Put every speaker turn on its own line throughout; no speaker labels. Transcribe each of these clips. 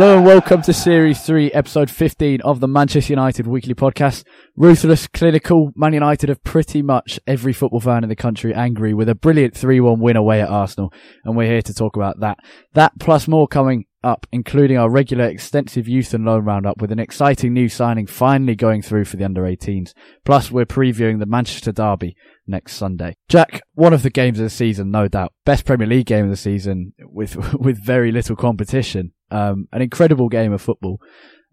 Hello and welcome to Series 3, Episode 15 of the Manchester United Weekly Podcast. Ruthless, clinical, Man United have pretty much every football fan in the country angry with a brilliant 3-1 win away at Arsenal. And we're here to talk about that. That plus more coming up, including our regular extensive youth and loan roundup with an exciting new signing finally going through for the under 18s. Plus we're previewing the Manchester Derby next Sunday. Jack, one of the games of the season, no doubt. Best Premier League game of the season with, with very little competition. Um, an incredible game of football,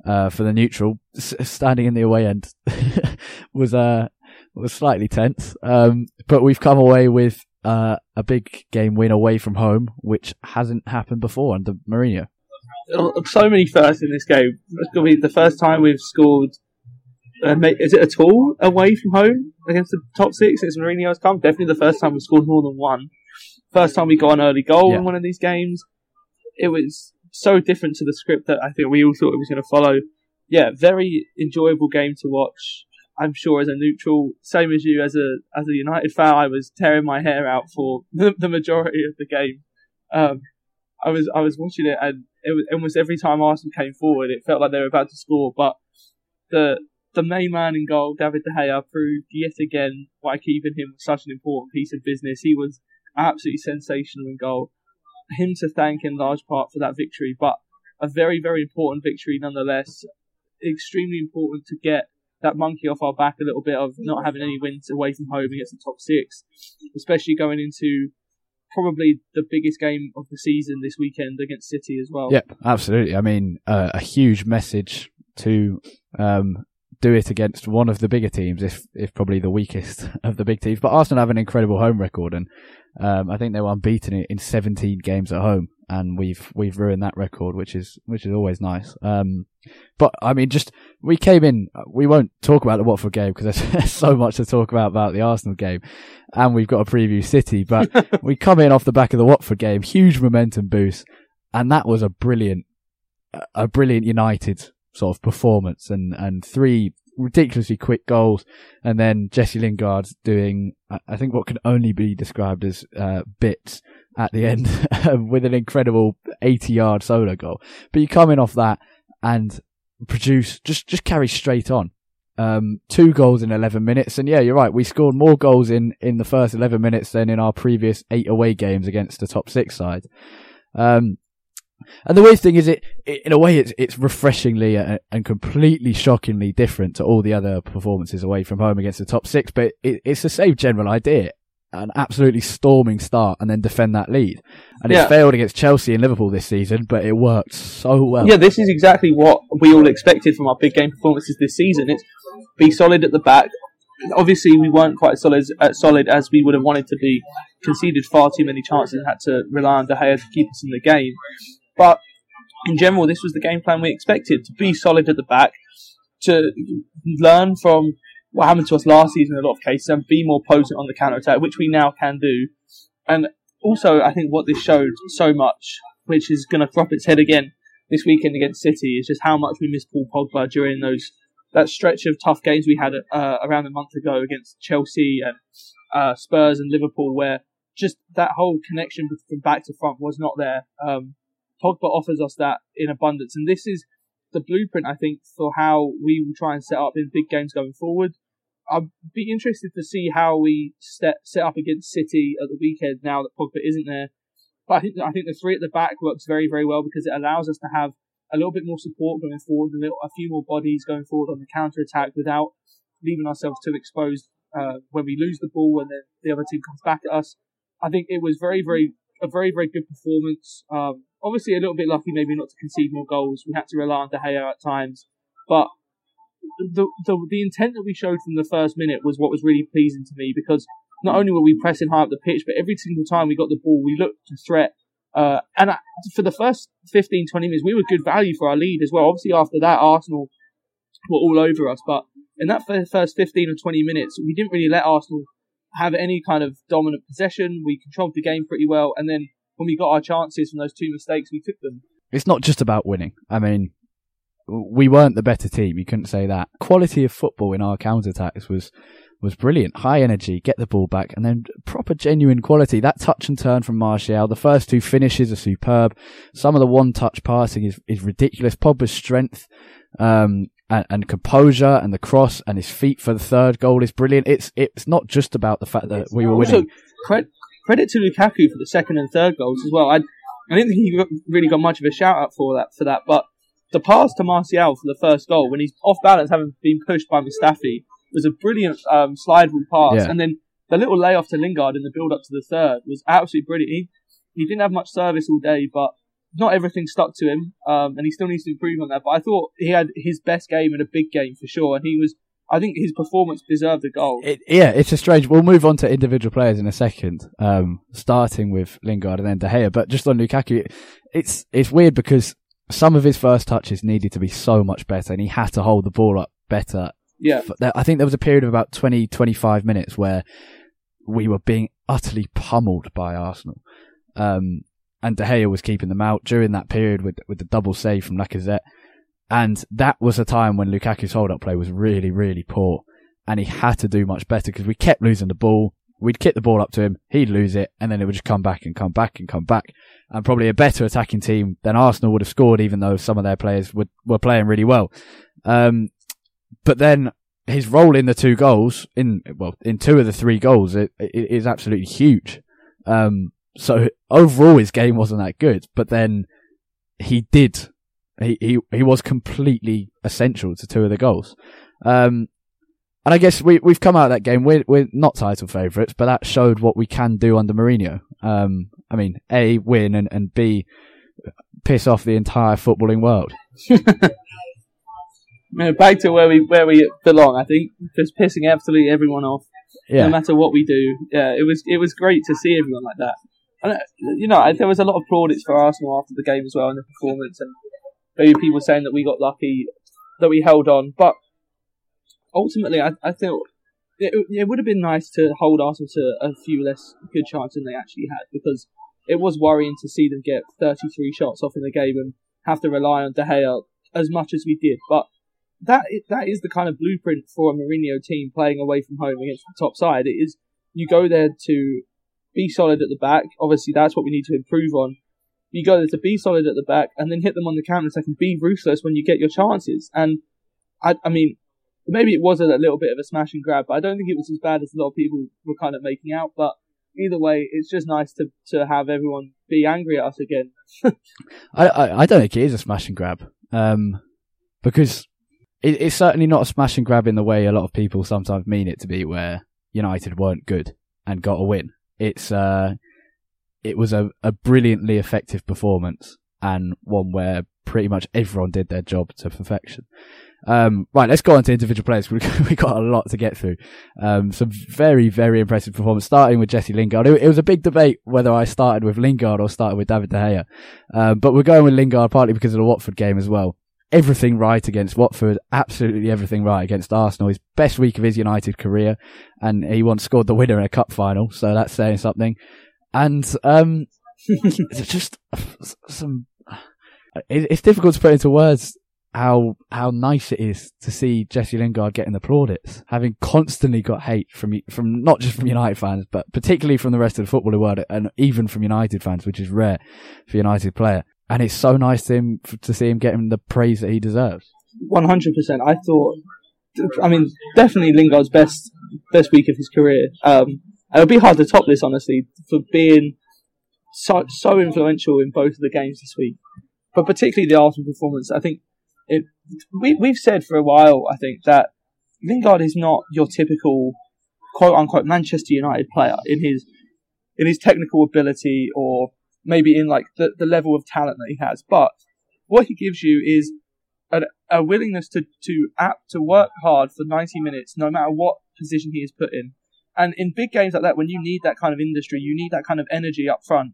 uh, for the neutral. S- standing in the away end was, uh, was slightly tense. Um, but we've come away with, uh, a big game win away from home, which hasn't happened before under Mourinho.
so many firsts in this game. It's going to be the first time we've scored. Uh, is it at all away from home against the top six since Mourinho has come? Definitely the first time we've scored more than one. First time we got an early goal
Yeah.
in one of these games. It was so different to the script that I think we all thought it was going to follow. Yeah, very enjoyable game to watch. I'm sure as a neutral, same as you as a as a United fan, I was tearing my hair out for the, majority of the game. Um, I was I was watching it and it was almost every time Arsenal came forward, it felt like they were about to score. But the the main man in goal, David De Gea, proved yet again why keeping him was such an important piece of business. He was absolutely sensational in goal. Him to thank in large part for that victory, but a very very important victory nonetheless. Extremely important to get that monkey off our back a little bit of not having any wins away from home against the top six, especially going into probably the biggest game of the season this weekend against City as well.
Yep, absolutely. I mean, uh, a huge message to um, do it against one of the bigger teams, if if probably the weakest of the big teams. But Arsenal have an incredible home record, and um, I think they were unbeaten in, in 17 games at home, and we've we've ruined that record, which is which is always nice. Um, but I mean, just we came in. We won't talk about the Watford game because there's, there's so much to talk about about the Arsenal game, and we've got a preview City. But we come in off the back of the Watford game, huge momentum boost, and that was a brilliant, a brilliant United sort of performance, and and three ridiculously quick goals, and then Jesse Lingard doing, I think, what can only be described as uh, bits at the end with an incredible 80 yard solo goal. But you come in off that and produce, just, just carry straight on. Um, two goals in 11 minutes. And yeah, you're right. We scored more goals in, in the first 11 minutes than in our previous eight away games against the top six side. Um, and the weird thing is, it, it in a way, it's it's refreshingly uh, and completely shockingly different to all the other performances away from home against the top six. But it, it's the same general idea: an absolutely storming start and then defend that lead. And
Yeah.
it's failed against Chelsea and Liverpool this season, but it worked so well.
Yeah, this is exactly what we all expected from our big game performances this season. It's be solid at the back. Obviously, we weren't quite solid as solid as we would have wanted to be. Conceded far too many chances and had to rely on De Gea to keep us in the game. But in general, this was the game plan we expected: to be solid at the back, to learn from what happened to us last season in a lot of cases, and be more potent on the counter attack, which we now can do. And also, I think what this showed so much, which is going to drop its head again this weekend against City, is just how much we missed Paul Pogba during those that stretch of tough games we had uh, around a month ago against Chelsea and uh, Spurs and Liverpool, where just that whole connection from back to front was not there. Um, Pogba offers us that in abundance, and this is the blueprint, I think, for how we will try and set up in big games going forward. I'd be interested to see how we set set up against City at the weekend now that Pogba isn't there. But I think I think the three at the back works very very well because it allows us to have a little bit more support going forward, a, little, a few more bodies going forward on the counter attack without leaving ourselves too exposed uh, when we lose the ball and then the other team comes back at us. I think it was very, very, a very, very good performance. Um, obviously a little bit lucky maybe not to concede more goals. We had to rely on De Gea at times, but the, the, the intent that we showed from the first minute was what was really pleasing to me because not only were we pressing high up the pitch, but every single time we got the ball, we looked to threat. Uh, and for the first 15, 20 minutes, we were good value for our lead as well. Obviously, after that, Arsenal were all over us. But in that first 15 or 20 minutes, we didn't really let Arsenal have any kind of dominant possession. We controlled the game pretty well. And then when we got our chances from those two mistakes, we took them.
It's not just about winning. I mean, we weren't the better team. You couldn't say that. Quality of football in our counter attacks was was brilliant. High energy, get the ball back, and then proper genuine quality. That touch and turn from Martial. The first two finishes are superb. Some of the one touch passing is, is ridiculous. Pogba's strength um, and, and, composure and the cross and his feet for the third goal is brilliant. It's it's not just about the fact that we were winning. Also,
credit, credit to Lukaku for the second and third goals as well. I I didn't think he really got much of a shout out for that for that, but the pass to Martial for the first goal when he's off balance, having been pushed by Mustafi, was a brilliant um, slide rule pass, yeah. and then the little layoff to Lingard in the build up to the third was absolutely brilliant. He, he didn't have much service all day, but not everything stuck to him, um, and he still needs to improve on that. But I thought he had his best game in a big game for sure, and he was. I think his performance deserved a goal.
It, yeah, it's a strange. We'll move on to individual players in a second, um, starting with Lingard and then De Gea. But just on Lukaku, it's it's weird because some of his first touches needed to be so much better, and he had to hold the ball up better.
Yeah,
I think there was a period of about 20, 25 minutes where we were being utterly pummeled by Arsenal. Um, and De Gea was keeping them out during that period with with the double save from Lacazette. And that was a time when Lukaku's hold up play was really, really poor. And he had to do much better because we kept losing the ball. We'd kick the ball up to him, he'd lose it, and then it would just come back and come back and come back. And probably a better attacking team than Arsenal would have scored, even though some of their players were, were playing really well. Um, but then his role in the two goals, in, well, in two of the three goals, it, it is absolutely huge. Um, so overall, his game wasn't that good, but then he did. He he he was completely essential to two of the goals. Um, and I guess we we've come out of that game. We're we're not title favourites, but that showed what we can do under Mourinho. Um, I mean, a win and and b piss off the entire footballing world.
back to where we where we belong. I think just pissing absolutely everyone off, yeah. no matter what we do. Yeah, it was it was great to see everyone like that Uh, you know, there was a lot of plaudits for Arsenal after the game as well in the performance, and maybe people saying that we got lucky that we held on. But ultimately, I, I think it, it would have been nice to hold Arsenal to a few less good chances than they actually had because it was worrying to see them get 33 shots off in the game and have to rely on De Gea as much as we did. But that that is the kind of blueprint for a Mourinho team playing away from home against the top side. It is you go there to be solid at the back. Obviously, that's what we need to improve on. You go there to be solid at the back and then hit them on the counter attack and be ruthless when you get your chances. And I, I mean, maybe it was a little bit of a smash and grab, but I don't think it was as bad as a lot of people were kind of making out. But either way, it's just nice to to have everyone be angry at us again.
I, I, I don't think it is a smash and grab, um, because it, it's certainly not a smash and grab in the way a lot of people sometimes mean it to be, where United weren't good and got a win. It's uh, it was a, a brilliantly effective performance and one where pretty much everyone did their job to perfection. Um, right, let's go on to individual players. We we got a lot to get through. Um, some very very impressive performance, starting with Jesse Lingard. It, it, was a big debate whether I started with Lingard or started with David De Gea, um, but we're going with Lingard partly because of the Watford game as well everything right against Watford, absolutely everything right against Arsenal. His best week of his United career, and he once scored the winner in a cup final, so that's saying something. And um, it's just some. It's difficult to put into words how how nice it is to see Jesse Lingard getting the plaudits, having constantly got hate from from not just from United fans, but particularly from the rest of the footballing world, and even from United fans, which is rare for United player. And it's so nice to him to see him getting the praise that he deserves.
One hundred percent. I thought, I mean, definitely Lingard's best best week of his career. Um, it would be hard to top this, honestly, for being so so influential in both of the games this week. But particularly the Arsenal performance, I think it, we, we've said for a while, I think, that Lingard is not your typical quote unquote Manchester United player in his in his technical ability or maybe in like the, the level of talent that he has. But what he gives you is a, a willingness to to apt to work hard for 90 minutes, no matter what position he is put in. And in big games like that, when you need that kind of industry, you need that kind of energy up front.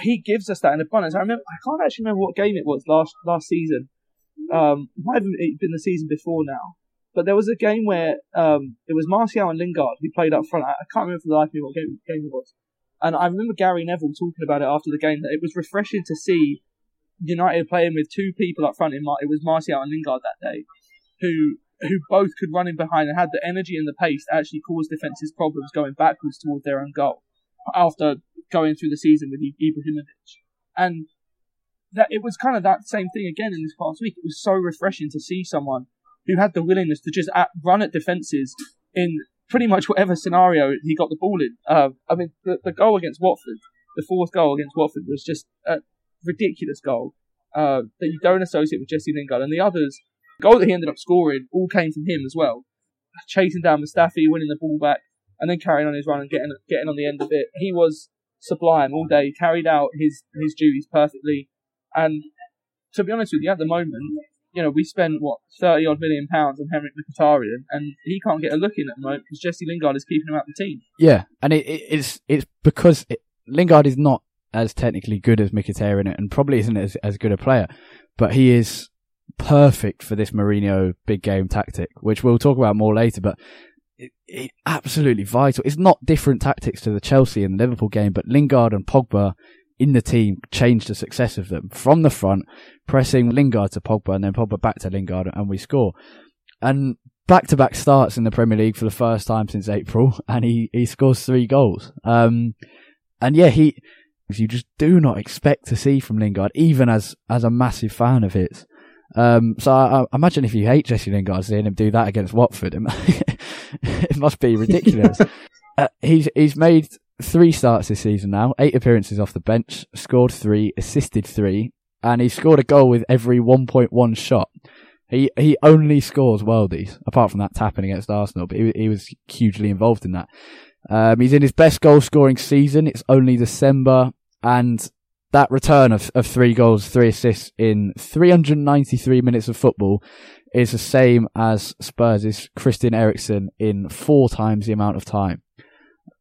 He gives us that in abundance. I remember, I can't actually remember what game it was last last season, um, it might have been the season before now. But there was a game where um, it was Martial and Lingard who played up front. I, I can't remember for the life of me what game, game it was. And I remember Gary Neville talking about it after the game that it was refreshing to see United playing with two people up front. In Mar- it was Martial and Lingard that day, who who both could run in behind and had the energy and the pace to actually cause defenses problems going backwards towards their own goal after going through the season with Ibrahimovic. And that it was kind of that same thing again in this past week. It was so refreshing to see someone who had the willingness to just at, run at defences in pretty much whatever scenario he got the ball in. Uh, I mean, the, the goal against Watford, the fourth goal against Watford, was just a ridiculous goal uh, that you don't associate with Jesse Lingard. And the others, the goal that he ended up scoring, all came from him as well. Chasing down Mustafi, winning the ball back, and then carrying on his run and getting getting on the end of it. He was sublime all day. Carried out his his duties perfectly. And to be honest with you, at the moment, you know, we spend what thirty odd million pounds on Henrik Mkhitaryan, and he can't get a look in at the moment because Jesse Lingard is keeping him out of the team.
Yeah, and it, it, it's it's because it, Lingard is not as technically good as Mkhitaryan, and probably isn't as as good a player, but he is perfect for this Mourinho big game tactic, which we'll talk about more later. But it, it, absolutely vital. It's not different tactics to the Chelsea and the Liverpool game, but Lingard and Pogba in the team changed the success of them from the front, pressing Lingard to Pogba and then Pogba back to Lingard and we score. And back to back starts in the Premier League for the first time since April and he, he scores three goals. Um, and yeah, he, you just do not expect to see from Lingard, even as, as a massive fan of his. Um, so I, I, imagine if you hate Jesse Lingard, seeing him do that against Watford, it, it must be ridiculous. uh, he's, he's made three starts this season now, eight appearances off the bench, scored three, assisted three, and he scored a goal with every 1.1 shot. He he only scores worldies, apart from that tapping against Arsenal, but he, he was hugely involved in that. Um, he's in his best goal scoring season. It's only December, and that return of, of three goals, three assists in 393 minutes of football is the same as Spurs' Christian Eriksen in four times the amount of time.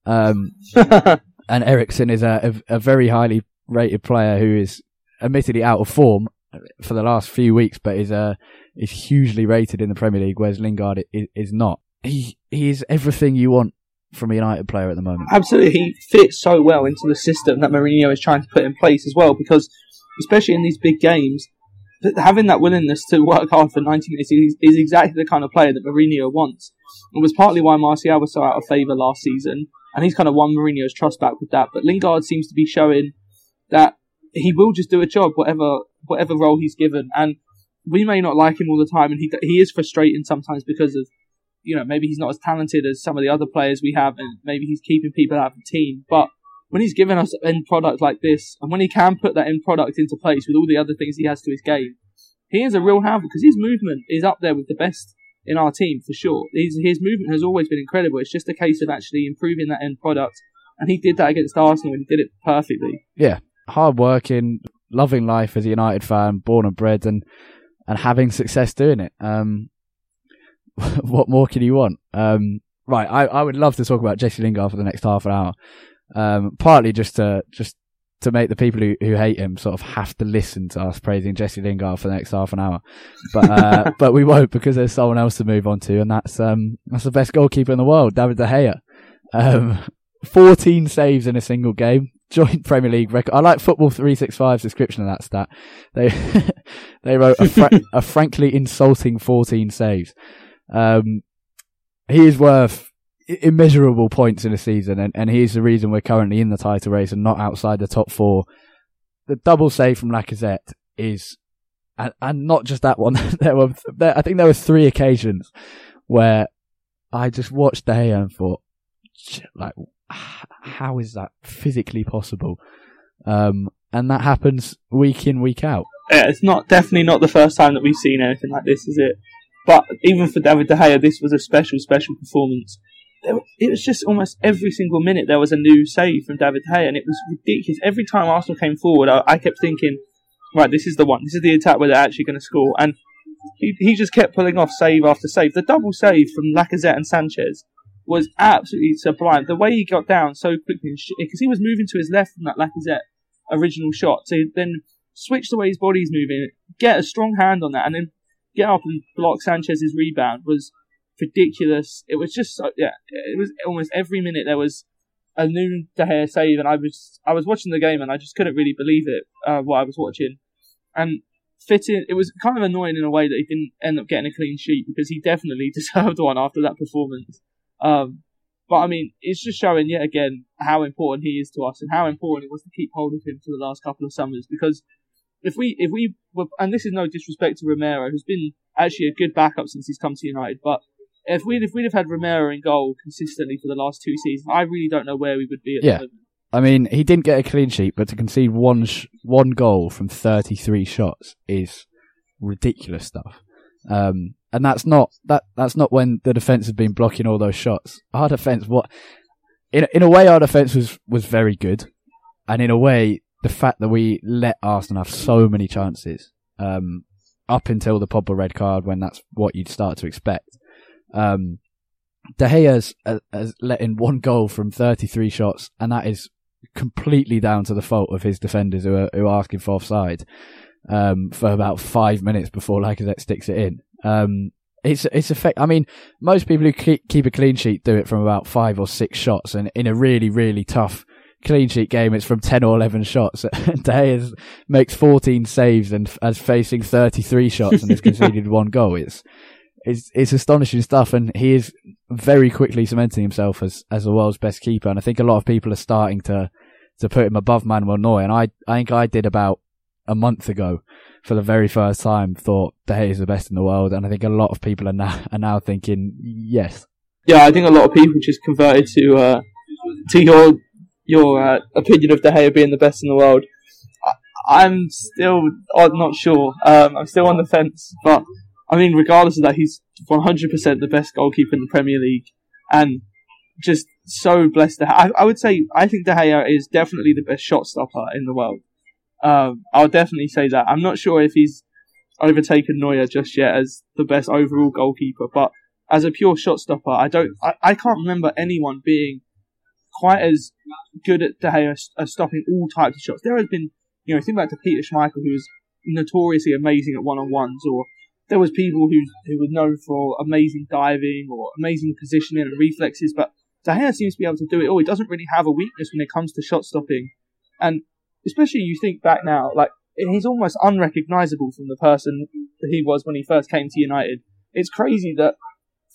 Um, and Eriksen is a, a, a, very highly rated player who is admittedly out of form for the last few weeks, but is uh, is hugely rated in the Premier League, whereas Lingard is, is not. He he is everything you want from a United player at the moment.
Absolutely, he fits so well into the system that Mourinho is trying to put in place as well. Because especially in these big games, having that willingness to work hard for 90 minutes is, is exactly the kind of player that Mourinho wants. It was partly why Martial was so out of favour last season, and he's kind of won Mourinho's trust back with that. But Lingard seems to be showing that he will just do a job, whatever whatever role he's given. And we may not like him all the time, and he he is frustrating sometimes because of you know maybe he's not as talented as some of the other players we have, and maybe he's keeping people out of the team. But when he's given us an end product like this, and when he can put that end product into place with all the other things he has to his game, he is a real handful because his movement is up there with the best in our team for sure. His, his movement has always been incredible. It's just a case of actually improving that end product. And he did that against Arsenal and he did it perfectly.
Yeah. Hard working, loving life as a United fan, born and bred, and, and having success doing it. Um, what more can you want? Um, right. I, I would love to talk about Jesse Lingard for the next half an hour. Um, partly just to, just to make the people who, who hate him sort of have to listen to us praising Jesse Lingard for the next half an hour. But uh, but we won't because there's someone else to move on to, and that's um that's the best goalkeeper in the world, David De Gea. Um, 14 saves in a single game. joint Premier League record. I like Football 365's description of that stat. They they wrote a, fra- a frankly insulting 14 saves. Um, he is worth immeasurable points in a season, and, and he's the reason we're currently in the title race and not outside the top four. The double save from Lacazette is, and, and not just that one. there were, there, I think there were three occasions where I just watched De Gea and thought, like, how is that physically possible? Um, and that happens week in, week out.
Yeah, it's not definitely not the first time that we've seen anything like this, is it? But even for David De Gea, this was a special, special performance. It was just almost every single minute there was a new save from David De Gea, and it was ridiculous. Every time Arsenal came forward, I, I kept thinking, right, this is the one. This is the attack where they're actually going to score. And he, he just kept pulling off save after save. The double save from Lacazette and Sanchez was absolutely sublime. The way he got down so quickly, because he was moving to his left from that Lacazette original shot, to then switch the way his body's moving, get a strong hand on that, and then get up and block Sanchez's rebound was ridiculous. It was just so, yeah, it was almost every minute there was a new De Gea save, and I was I was watching the game and I just couldn't really believe it uh, what I was watching, and fitting. It was kind of annoying in a way that he didn't end up getting a clean sheet because he definitely deserved one after that performance. Um, but I mean, it's just showing yet again how important he is to us and how important it was to keep hold of him for the last couple of summers. Because if we if we were, and this is no disrespect to Romero, who's been actually a good backup since he's come to United, but if we'd if we'd have had Romero in goal consistently for the last two seasons, I really don't know where we would be at
yeah. I mean, he didn't get a clean sheet, but to concede one sh- one goal from 33 shots is ridiculous stuff. Um, and that's not that that's not when the defense has been blocking all those shots. Our defense, what in in a way, our defense was was very good, and in a way, the fact that we let Arsenal have so many chances um, up until the Pogba red card, when that's what you'd start to expect. Um, De Gea's uh, has let in one goal from 33 shots, and that is completely down to the fault of his defenders who are, who are asking for offside um, for about five minutes before Lacazette sticks it in. Um, it's it's effect. I mean, most people who keep, keep a clean sheet do it from about five or six shots, and in a really really tough clean sheet game, it's from ten or eleven shots. De makes fourteen saves and as facing thirty three shots and has conceded one goal. It's it's it's astonishing stuff, and he is very quickly cementing himself as as the world's best keeper. And I think a lot of people are starting to to put him above Manuel Neuer. And I I think I did about a month ago for the very first time thought De Gea is the best in the world, and I think a lot of people are now are now thinking yes.
Yeah, I think a lot of people just converted to uh, to your your uh, opinion of De Gea being the best in the world. I, am still I'm not sure. Um, I'm still on the fence, but I mean, regardless of that, he's 100% the best goalkeeper in the Premier League, and just so blessed. To ha- I, I would say I think De Gea is definitely the best shot stopper in the world. Um, I'll definitely say that. I'm not sure if he's overtaken Neuer just yet as the best overall goalkeeper, but as a pure shot stopper, I don't, I, I can't remember anyone being quite as good at De Gea as stopping all types of shots. There has been, you know, think back to Peter Schmeichel, who was notoriously amazing at one on ones, or there was people who who were known for amazing diving or amazing positioning and reflexes, but Gea seems to be able to do it all. He doesn't really have a weakness when it comes to shot stopping, and especially you think back now, like he's almost unrecognizable from the person that he was when he first came to United. It's crazy that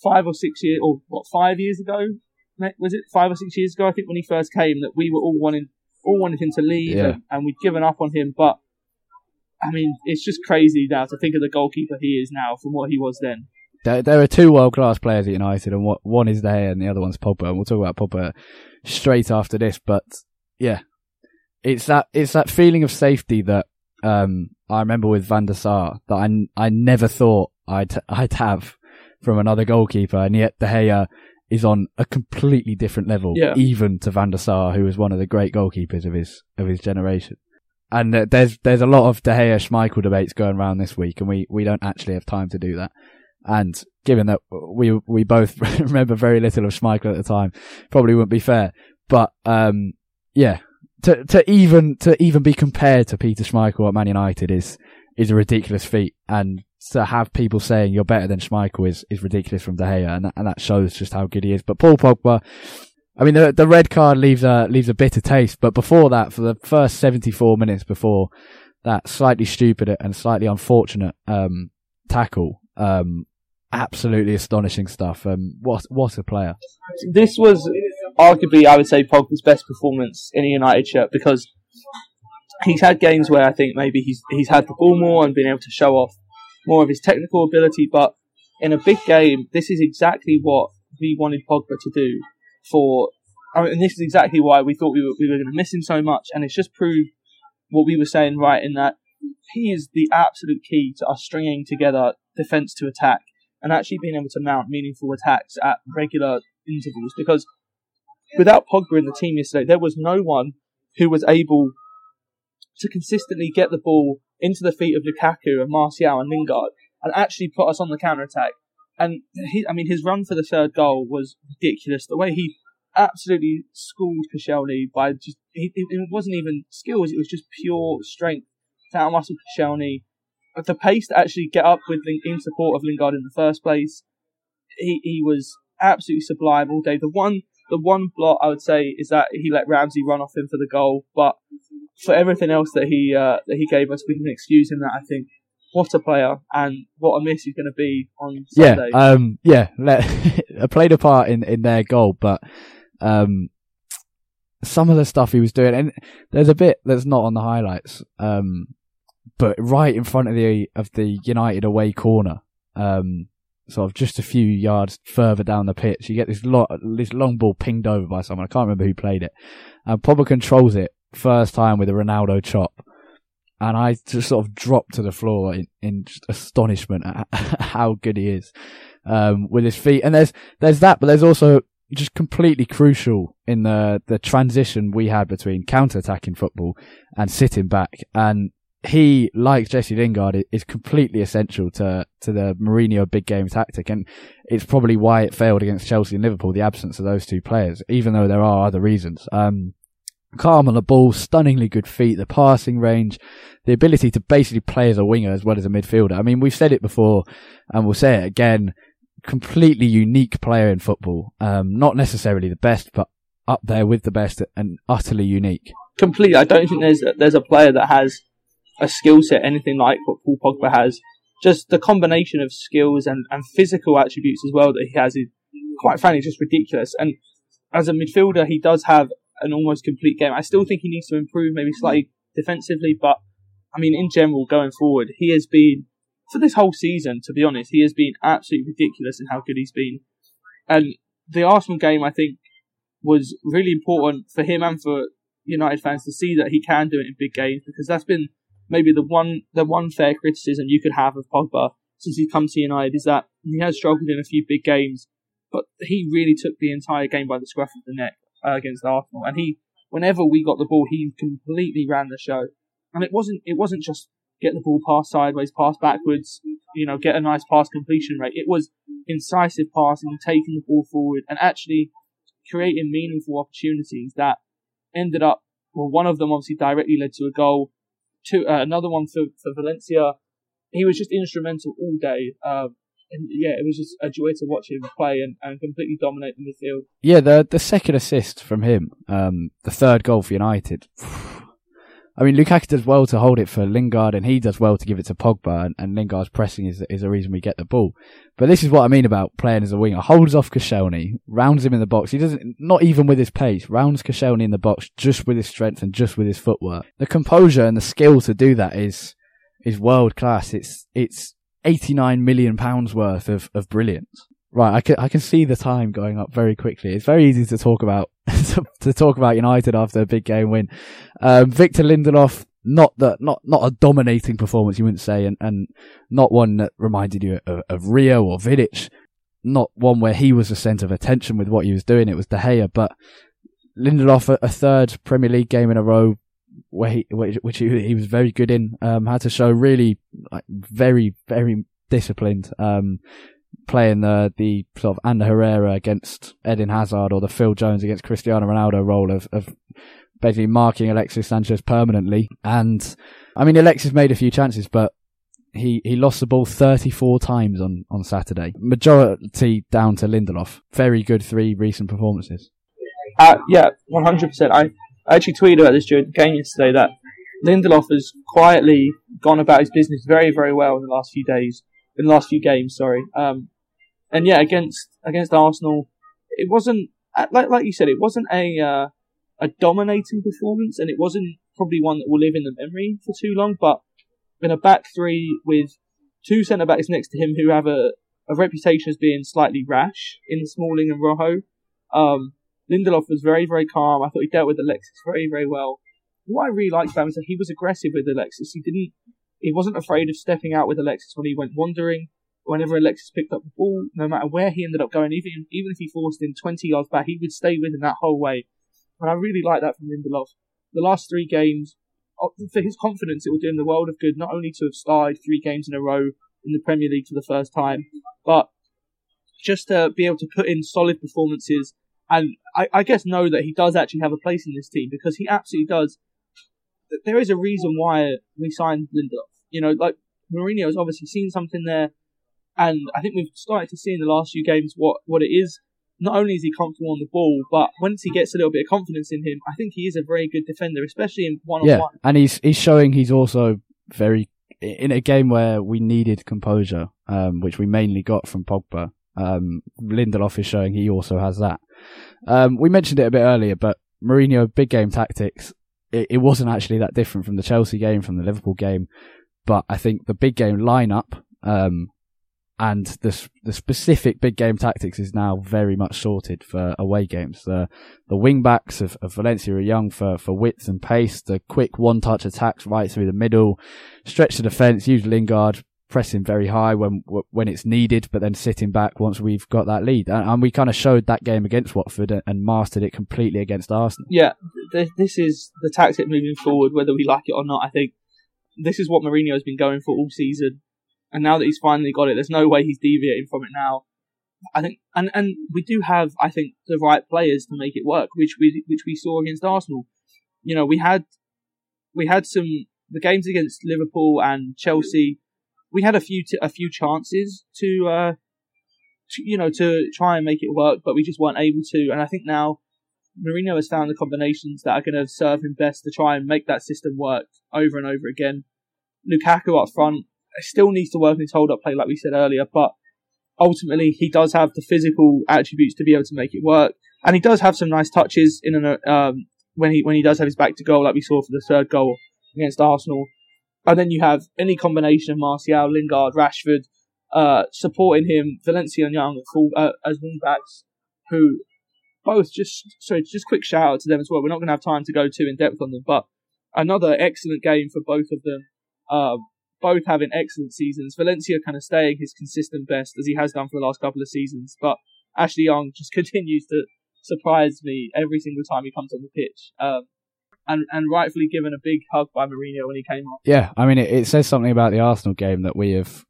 five or six years, or what, five years ago, was it five or six years ago? I think when he first came, that we were all wanting, all wanted him to leave,
Yeah.
and, and we'd given up on him. But I mean, it's just crazy now to think of the goalkeeper he is now from what he was then.
There, there are two world class players at United, and one is there, and the other one's Pogba. And we'll talk about Pogba straight after this. But yeah, it's that it's that feeling of safety that um, I remember with Van der Sar that I I never thought I'd I'd have from another goalkeeper, and yet De Gea is on a completely different level,
Yeah.
even to Van der Sar, who was one of the great goalkeepers of his of his generation. And uh, there's there's a lot of De Gea Schmeichel debates going around this week, and we, we don't actually have time to do that. And given that we we both remember very little of Schmeichel at the time, probably wouldn't be fair. But um, yeah, to to even to even be compared to Peter Schmeichel at Man United is is a ridiculous feat, and to have people saying you're better than Schmeichel is is ridiculous from De Gea, and that, and that shows just how good he is. But Paul Pogba, I mean, the the red card leaves a leaves a bitter taste. But before that, for the first seventy four minutes before that slightly stupid and slightly unfortunate um, tackle, um, absolutely astonishing stuff. Um, what what a player!
This was arguably, I would say, Pogba's best performance in a United shirt because he's had games where I think maybe he's he's had the ball more and been able to show off more of his technical ability, but in a big game, this is exactly what we wanted Pogba to do for, and this is exactly why we thought we were, we were going to miss him so much, and it's just proved what we were saying right in that he is the absolute key to us stringing together defence to attack and actually being able to mount meaningful attacks at regular intervals because without Pogba in the team yesterday, there was no one who was able to consistently get the ball into the feet of Lukaku and Martial and Lingard and actually put us on the counter attack. And he, I mean, his run for the third goal was ridiculous. The way he absolutely schooled Koscielny by just, he, it wasn't even skills, it was just pure strength to outmuscle Koscielny. The pace to actually get up with in support of Lingard in the first place, he, he was absolutely sublime all day. The one the one blot I would say is that he let Ramsey run off him for the goal, but for everything else that he uh, that he gave us, we can excuse him. That I think what a player and what a miss he's going to be on Sunday.
Yeah, um, yeah, let, played a part in, in their goal, but um, some of the stuff he was doing, and there's a bit that's not on the highlights, um, but right in front of the of the United away corner, um, sort of just a few yards further down the pitch, you get this lo- this long ball pinged over by someone. I can't remember who played it, and Pogba controls it first time with a Ronaldo chop and I just sort of dropped to the floor in, in astonishment at how good he is um, with his feet. And there's there's that, but there's also just completely crucial in the the transition we had between counter attacking football and sitting back. And he, like Jesse Lingard, is completely essential to to the Mourinho big game tactic, and it's probably why it failed against Chelsea and Liverpool. The absence of those two players, even though there are other reasons. Um, calm on the ball, stunningly good feet, the passing range, the ability to basically play as a winger as well as a midfielder. I mean, we've said it before and we'll say it again. Completely unique player in football. Um, not necessarily the best, but up there with the best and utterly unique.
Completely. I don't think there's a, there's a player that has a skill set anything like what Paul Pogba has. Just the combination of skills and, and physical attributes as well that he has is quite frankly just ridiculous. And as a midfielder, he does have an almost complete game. I still think he needs to improve maybe slightly defensively, but I mean, in general, going forward, he has been, for this whole season, to be honest, he has been absolutely ridiculous in how good he's been. And the Arsenal game, I think, was really important for him and for United fans to see that he can do it in big games because that's been maybe the one the one fair criticism you could have of Pogba since he's come to United is that he has struggled in a few big games, but he really took the entire game by the scruff of the neck uh, against Arsenal, and he, whenever we got the ball, he completely ran the show. And it wasn't it wasn't just get the ball pass sideways, pass backwards, you know, get a nice pass completion rate. It was incisive passing, taking the ball forward, and actually creating meaningful opportunities that ended up. Well, one of them obviously directly led to a goal. To uh, another one for for Valencia. He was just instrumental all day. Uh, and yeah, it was just a joy to watch him play and, and completely dominate the midfield.
Yeah, the the second assist from him, um, the third goal for United. I mean, Lukaku does well to hold it for Lingard, and he does well to give it to Pogba. And, and Lingard's pressing is is the reason we get the ball. But this is what I mean about playing as a winger. Holds off Koscielny, rounds him in the box. He doesn't, not even with his pace, rounds Koscielny in the box just with his strength and just with his footwork. The composure and the skill to do that is is world class. It's it's 89 million pounds worth of, of brilliance. Right, I can I can see the time going up very quickly. It's very easy to talk about to, talk about United after a big game win. Um, Victor Lindelof, not that not not a dominating performance, you wouldn't say, and, and not one that reminded you of, of Rio or Vidic. Not one where he was the centre of attention with what he was doing. It was De Gea, but Lindelof, a, a third Premier League game in a row, where he, which he, he was very good in, um, had to show really, like, very, very disciplined, um, playing the, the sort of Ander Herrera against Eden Hazard or the Phil Jones against Cristiano Ronaldo role of, of basically marking Alexis Sanchez permanently. And, I mean, Alexis made a few chances, but he, he lost the ball 34 times on, on Saturday. Majority down to Lindelof. Very good three recent performances.
Uh, yeah, one hundred percent. I actually tweeted about this during the game yesterday that Lindelof has quietly gone about his business very, very well in the last few days, in the last few games. Sorry. Um, and yeah, against against Arsenal, it wasn't like like you said, it wasn't a uh, a dominating performance, and it wasn't probably one that will live in the memory for too long. But in a back three with two centre backs next to him who have a, a reputation as being slightly rash in Smalling and Rojo, um, Lindelof was very very calm. I thought he dealt with Alexis very very well. What I really liked about him is that he was aggressive with Alexis. He didn't. He wasn't afraid of stepping out with Alexis when he went wandering whenever Alexis picked up the ball, no matter where he ended up going, even even if he forced him 20 yards back, he would stay with him that whole way. And I really like that from Lindelof. The last three games, uh, for his confidence, it will do him the world of good, not only to have started three games in a row in the Premier League for the first time, but just to be able to put in solid performances and I, I guess know that he does actually have a place in this team because he absolutely does. There is a reason why we signed Lindelof. You know, like Mourinho has obviously seen something there and I think we've started to see in the last few games what, what it is. Not only is he comfortable on the ball, but once he gets a little bit of confidence in him, I think he is a very good defender, especially in one on one.
Yeah, and he's he's showing he's also very in a game where we needed composure, um, which we mainly got from Pogba. Um, Lindelof is showing he also has that. Um, we mentioned it a bit earlier, but Mourinho big game tactics. It, it wasn't actually that different from the Chelsea game, from the Liverpool game, but I think the big game lineup um, and the the specific big game tactics is now very much sorted for away games. The the wing backs of, of Valencia are young for, for width and pace. The quick one touch attacks right through the middle, stretch the defence, use Lingard, pressing very high when when it's needed, but then sitting back once we've got that lead. And, and we kind of showed that game against Watford and, and, mastered it completely against Arsenal.
Yeah, th- this is the tactic moving forward, whether we like it or not. I think this is what Mourinho has been going for all season and now that he's finally got it, there's no way he's deviating from it now. I think, and and we do have, I think, the right players to make it work, which we which we saw against Arsenal. You know, we had we had some the games against Liverpool and Chelsea. We had a few t- a few chances to, uh, you know, to try and make it work, but we just weren't able to. And I think now Mourinho has found the combinations that are going to serve him best to try and make that system work over and over again. Lukaku up front, still needs to work on his hold up play, like we said earlier, but ultimately he does have the physical attributes to be able to make it work, and he does have some nice touches in an, um, when he when he does have his back to goal, like we saw for the third goal against Arsenal. And then you have any combination of Martial, Lingard, Rashford, uh, supporting him, Valencia and Young full, uh, as wing backs, who both just so just quick shout out to them as well. We're not going to have time to go too in depth on them, but another excellent game for both of them. Um, both having excellent seasons. Valencia kind of staying his consistent best as he has done for the last couple of seasons, but Ashley Young just continues to surprise me every single time he comes on the pitch. Um, and, and rightfully given a big hug by Mourinho when he came on.
Yeah, I mean, it, it says something about the Arsenal game that we have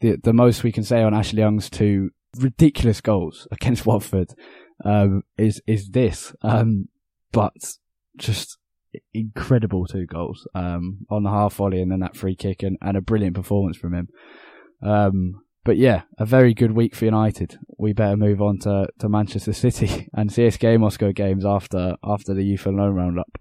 the the most we can say on Ashley Young's two ridiculous goals against Watford um, is is this. Um, but just incredible two goals um, on the half volley and then that free kick and, and a brilliant performance from him. Um, but yeah, a very good week for United. We better move on to, to Manchester City and CSKA Moscow games after after the youth and loan roundup.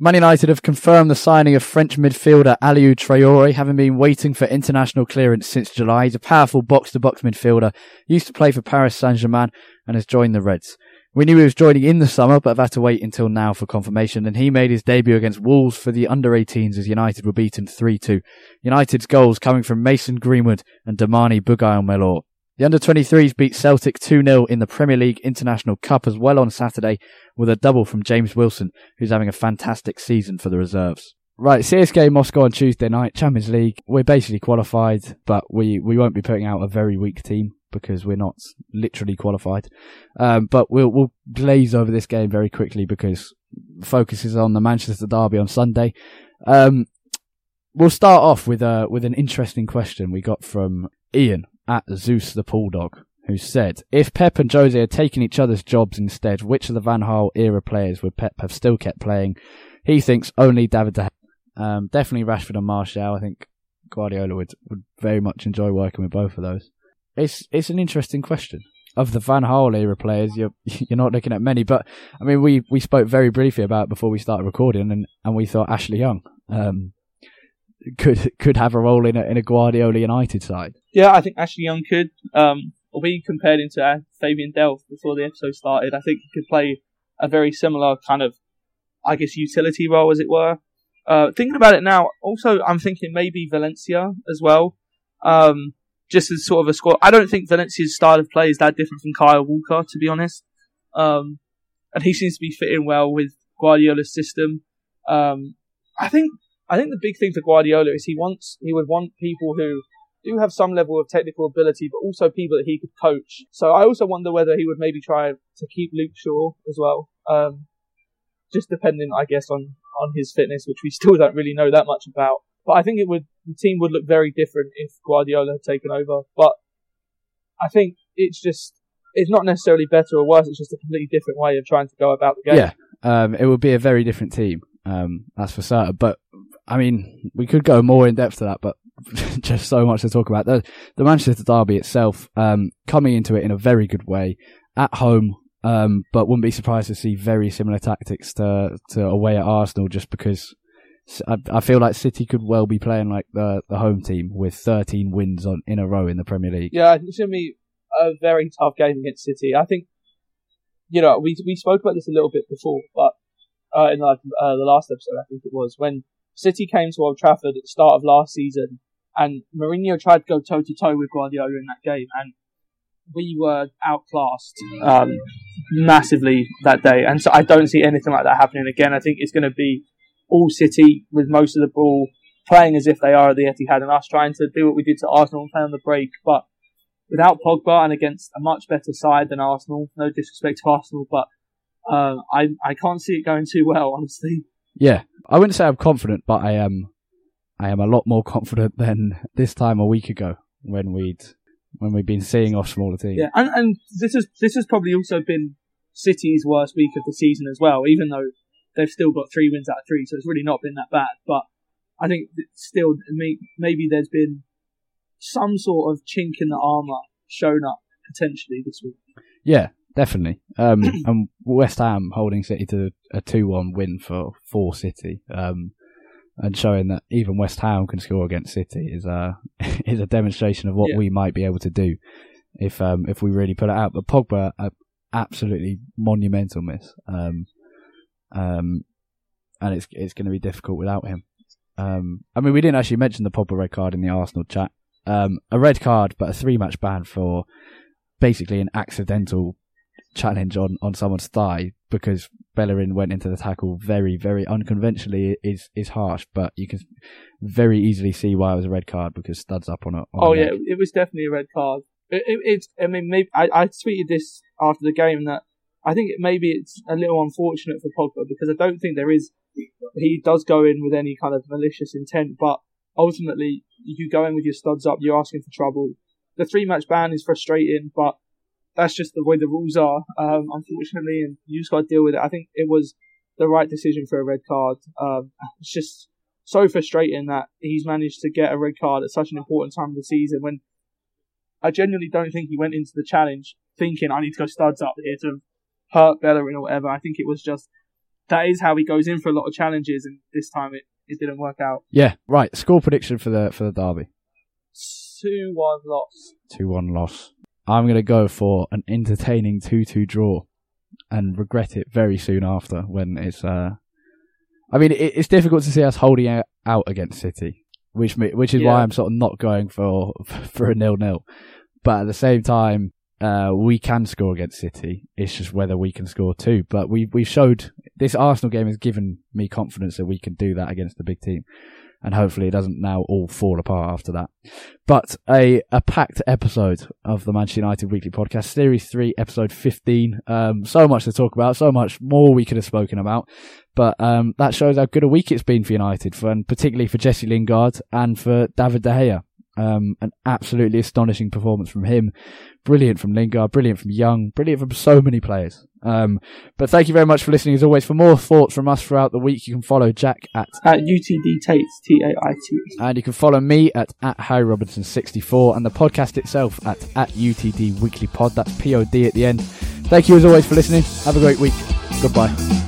Man United have confirmed the signing of French midfielder Aliou Traore, having been waiting for international clearance since July. He's a powerful box-to-box midfielder, used to play for Paris Saint-Germain and has joined the Reds. We knew he was joining in the summer, but have had to wait until now for confirmation, and he made his debut against Wolves for the under-18s as United were beaten 3-2. United's goals coming from Mason Greenwood and D'Mani Bughail-Mellor. The under-23s beat Celtic 2-0 in the Premier League International Cup as well on Saturday with a double from James Wilson, who's having a fantastic season for the reserves. Right, CSKA Moscow on Tuesday night, Champions League. We're basically qualified, but we, we won't be putting out a very weak team because we're not literally qualified. Um, but we'll we'll glaze over this game very quickly because focus is on the Manchester derby on Sunday. Um, we'll start off with a with an interesting question we got from Ian at Zeus the Pool Dog, who said, "If Pep and Jose had taken each other's jobs instead, which of the Van Gaal era players would Pep have still kept playing?" He thinks only David De Gea. Um, definitely Rashford and Martial. I think Guardiola would, would very much enjoy working with both of those. It's it's an interesting question. of the Van Gaal era players, you're you're not looking at many. But I mean, we we spoke very briefly about it before we started recording, and, and we thought Ashley Young um, could could have a role in a in a Guardiola United side.
Yeah, I think Ashley Young could. Um, we compared him to uh, Fabian Delph before the episode started. I think he could play a very similar kind of, I guess, utility role, as it were. Uh, thinking about it now, also I'm thinking maybe Valencia as well. Um, just as sort of a squad. I don't think Valencia's style of play is that different from Kyle Walker, to be honest. Um, and he seems to be fitting well with Guardiola's system. Um, I think I think the big thing for Guardiola is he wants he would want people who do have some level of technical ability, but also people that he could coach. So I also wonder whether he would maybe try to keep Luke Shaw as well. Um, just depending, I guess, on on his fitness, which we still don't really know that much about. But I think it would the team would look very different if Guardiola had taken over. But I think it's just it's not necessarily better or worse. It's just a completely different way of trying to go about the game.
Yeah, um, it would be a very different team. Um, that's for certain. But I mean, we could go more in depth to that, but just so much to talk about. The, the Manchester Derby itself, um, coming into it in a very good way at home, um, but wouldn't be surprised to see very similar tactics to, to away at Arsenal just because I, I feel like City could well be playing like the, the home team with 13 wins on, in a row in the Premier League.
Yeah, it's going to be a very tough game against City. I think, you know, we, we spoke about this a little bit before, but, uh, in like, uh, the last episode, I think it was, when City came to Old Trafford at the start of last season and Mourinho tried to go toe to toe with Guardiola in that game, and we were outclassed um, massively that day. And so I don't see anything like that happening again. I think it's going to be all City with most of the ball playing as if they are at the Etihad, and us trying to do what we did to Arsenal and play on the break, but without Pogba and against a much better side than Arsenal. No disrespect to Arsenal, but uh, I I can't see it going too well, honestly.
Yeah, I wouldn't say I'm confident, but I am I am a lot more confident than this time a week ago when we'd when we'd been seeing off smaller teams.
Yeah, and, and this has this has probably also been City's worst week of the season as well, even though they've still got three wins out of three, so it's really not been that bad. But I think still maybe there's been some sort of chink in the armour shown up potentially this week.
Yeah, definitely. Um, and West Ham holding City to a two-one win for for City. Um, and showing that even West Ham can score against City is a is a demonstration of what yeah. we might be able to do if um, if we really put it out. But Pogba, a absolutely monumental miss, um, um, and it's it's going to be difficult without him. Um, I mean, we didn't actually mention the Pogba red card in the Arsenal chat. Um, a red card, but a three match ban for basically an accidental challenge on, on someone's thigh because Bellerin went into the tackle very, very unconventionally is is harsh, but you can very easily see why it was a red card because studs up on it.
Oh yeah, it was definitely a red card. It, it, it's, I mean, maybe I, I tweeted this after the game that I think it, maybe it's a little unfortunate for Pogba because I don't think there is. He does go in with any kind of malicious intent, but ultimately you go in with your studs up, you're asking for trouble. The three match ban is frustrating, but that's just the way the rules are, um, unfortunately, and you just got to deal with it. I think it was the right decision for a red card. Um, it's just so frustrating that he's managed to get a red card at such an important time of the season when I genuinely don't think he went into the challenge thinking I need to go studs up here to hurt Bellerin or whatever. I think it was just that is how he goes in for a lot of challenges, and this time it, it didn't work out.
Yeah, right. Score prediction for the for the derby.
Two one loss.
Two one loss. I'm going to go for an entertaining 2-2 draw and regret it very soon after when it's, uh, I mean, it, it's difficult to see us holding out against City, which, which is yeah. why I'm sort of not going for, for a nil-nil. But at the same time, uh, we can score against City. It's just whether we can score too. But we we showed this Arsenal game has given me confidence that we can do that against the big team and hopefully it doesn't now all fall apart after that. But a, a packed episode of the Manchester United Weekly Podcast, Series 3, Episode 15. Um, so much to talk about, so much more we could have spoken about. But um, that shows how good a week it's been for United, for, and particularly for Jesse Lingard and for David De Gea. Um, an absolutely astonishing performance from him. Brilliant from Lingard, brilliant from Young, brilliant from so many players. Um, but thank you very much for listening as always. For more thoughts from us throughout the week, you can follow Jack at,
At UTD Tates, T A I T.
and you can follow me at, at Harry Robinson 64 and the podcast itself at, at UTD Weekly Pod. That's POD at the end. Thank you as always for listening. Have a great week. Goodbye.